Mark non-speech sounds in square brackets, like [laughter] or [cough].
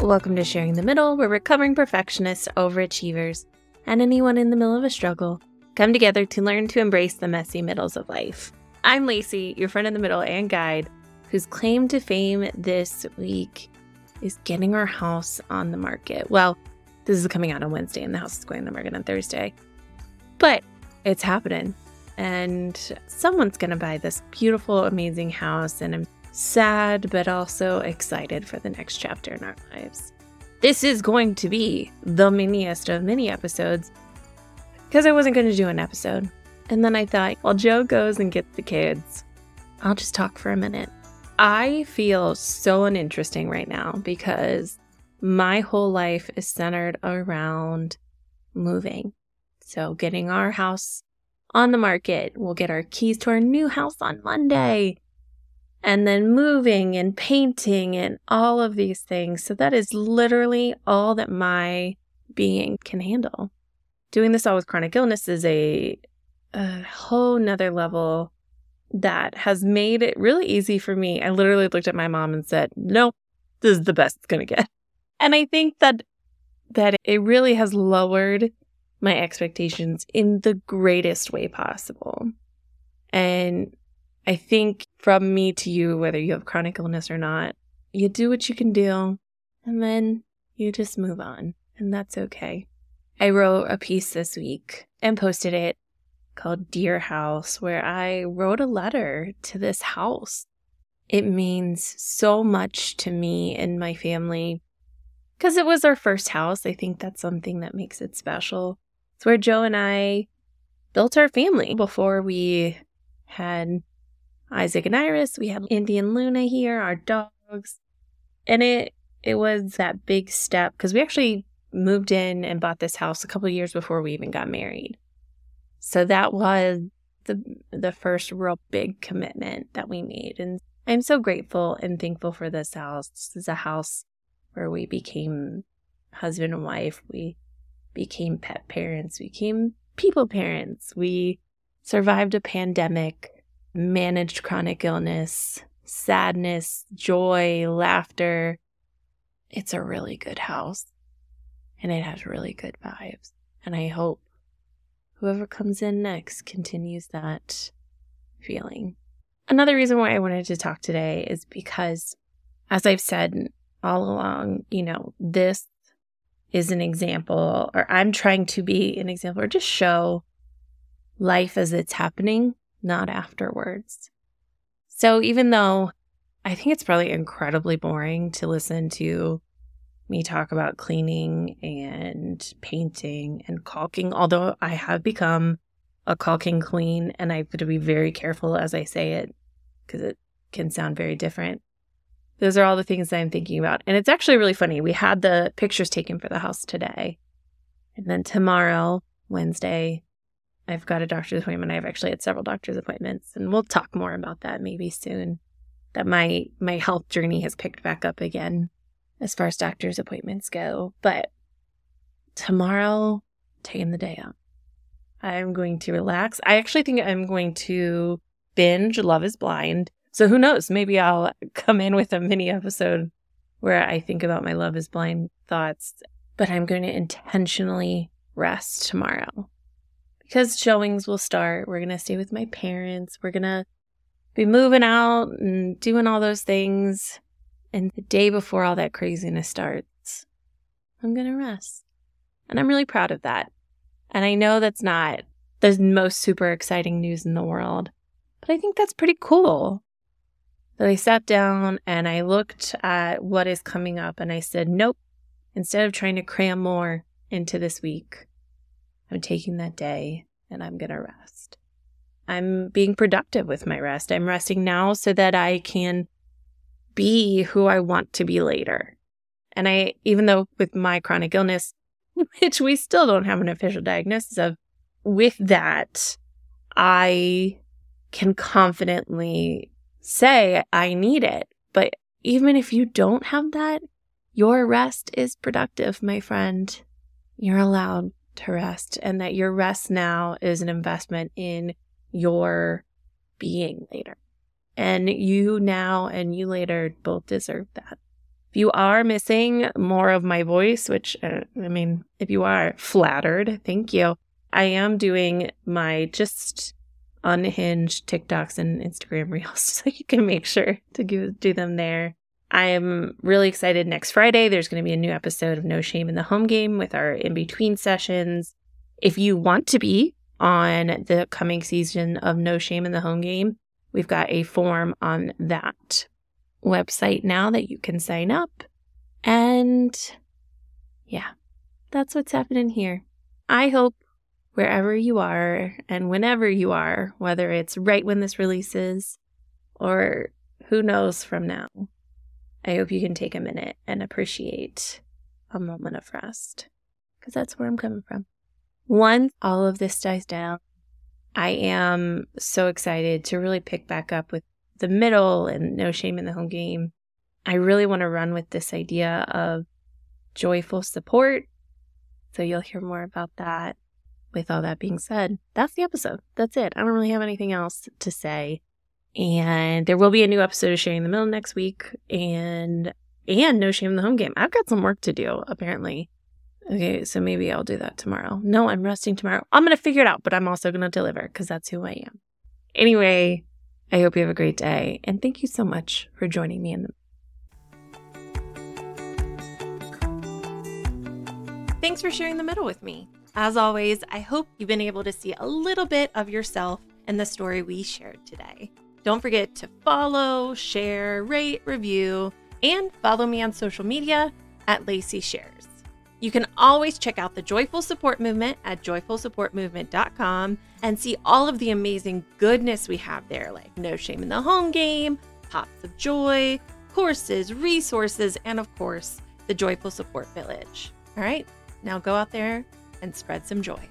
Welcome to Sharing the Middle, where recovering perfectionists, overachievers, and anyone in the middle of a struggle come together to learn to embrace the messy middles of life. I'm Lacey, your friend in the middle and guide, whose claim to fame this week is getting our house on the market. Well, this is coming out on Wednesday, and the house is going on the market on Thursday. But it's happening, and someone's going to buy this beautiful, amazing house, and I'm sad, but also excited for the next chapter in our lives. This is going to be the miniest of mini episodes because I wasn't going to do an episode. And then I thought, while Joe goes and gets the kids, I'll just talk for a minute. I feel so uninteresting right now because my whole life is centered around moving. So, getting our house on the market, we'll get our keys to our new house on Monday and then moving and painting and all of these things. So that is literally all that my being can handle. Doing this all with chronic illness is a, a whole nother level that has made it really easy for me. I literally looked at my mom and said, Nope, this is the best it's gonna get. And I think that that it really has lowered my expectations in the greatest way possible. And I think from me to you, whether you have chronic illness or not, you do what you can do and then you just move on, and that's okay. I wrote a piece this week and posted it called Dear House, where I wrote a letter to this house. It means so much to me and my family because it was our first house. I think that's something that makes it special. It's where Joe and I built our family before we had Isaac and Iris. We had Indian Luna here, our dogs. And it it was that big step because we actually moved in and bought this house a couple years before we even got married. So that was the the first real big commitment that we made. And I'm so grateful and thankful for this house. This is a house where we became husband and wife. We became pet parents. We became people parents. We survived a pandemic managed chronic illness, sadness, joy, laughter. It's a really good house and it has really good vibes. And I hope whoever comes in next continues that feeling. Another reason why I wanted to talk today is because, as I've said all along, you know, this is an example, or I'm trying to be an example, or just show life as it's happening not afterwards. So even though I think it's probably incredibly boring to listen to me talk about cleaning and painting and caulking, although I have become a caulking queen and I have to be very careful as I say it because it can sound very different. Those are all the things that I'm thinking about. And it's actually really funny. We had the pictures taken for the house today. And then tomorrow, Wednesday, I've got a doctor's appointment. I've actually had several doctor's appointments, and we'll talk more about that maybe soon. That my my health journey has picked back up again as far as doctor's appointments go. But tomorrow, taking the day out. I'm going to relax. I actually think I'm going to binge Love is Blind. So who knows? Maybe I'll come in with a mini episode where I think about my Love is Blind thoughts. But I'm going to intentionally rest tomorrow because showings will start. We're going to stay with my parents. We're going to be moving out and doing all those things. And the day before all that craziness starts, I'm going to rest. And I'm really proud of that. And I know that's not the most super exciting news in the world, but I think that's pretty cool. That I sat down and I looked at what is coming up and I said, nope, instead of trying to cram more into this week, I'm taking that day and I'm going to rest. I'm being productive with my rest. I'm resting now so that I can be who I want to be later. And I, even though with my chronic illness, [laughs] which we still don't have an official diagnosis of, with that, I can confidently say I need it. But even if you don't have that, your rest is productive, my friend. You're allowed to rest and that your rest now is an investment in your being later. And you now and you later both deserve that If you are missing more of my voice, which uh, I mean, if you are flattered, thank you. I am doing my just unhinged TikToks and Instagram [laughs] reels, so you can make sure to do them there. I am really excited. Next Friday, there's going to be a new episode of No Shame in the Home Game with our in between sessions. If you want to be on the coming season of No Shame in the Home Game, we've got a form on that website now that you can sign up. And yeah, that's what's happening here. I hope wherever you are and whenever you are, whether it's right when this releases or who knows from now, I hope you can take a minute and appreciate a moment of rest because that's where I'm coming from. Once all of this dies down, I am so excited to really pick back up with the middle and no shame in the home game. I really want to run with this idea of joyful support. So you'll hear more about that. With all that being said, that's the episode. That's it. I don't really have anything else to say. And there will be a new episode of Sharing the Middle next week and and No Shame in the Home Game. I've got some work to do, apparently. Okay, so maybe I'll do that tomorrow. No, I'm resting tomorrow. I'm to figure it out, but I'm also to deliver because that's who I am. Anyway, I hope you have a great day. And thank you so much for joining me in the. Thanks for sharing the middle with me. As always, I hope you've been able to see a little bit of yourself in the story we shared today. Don't forget to follow, share, rate, review, and follow me on social media at Lacey Shares. You can always check out the Joyful Support Movement at joyfulsupportmovement.com and see all of the amazing goodness we have there, like No Shame in the Home Game, Pops of Joy, courses, resources, and of course, the Joyful Support Village. All right, now go out there and spread some joy.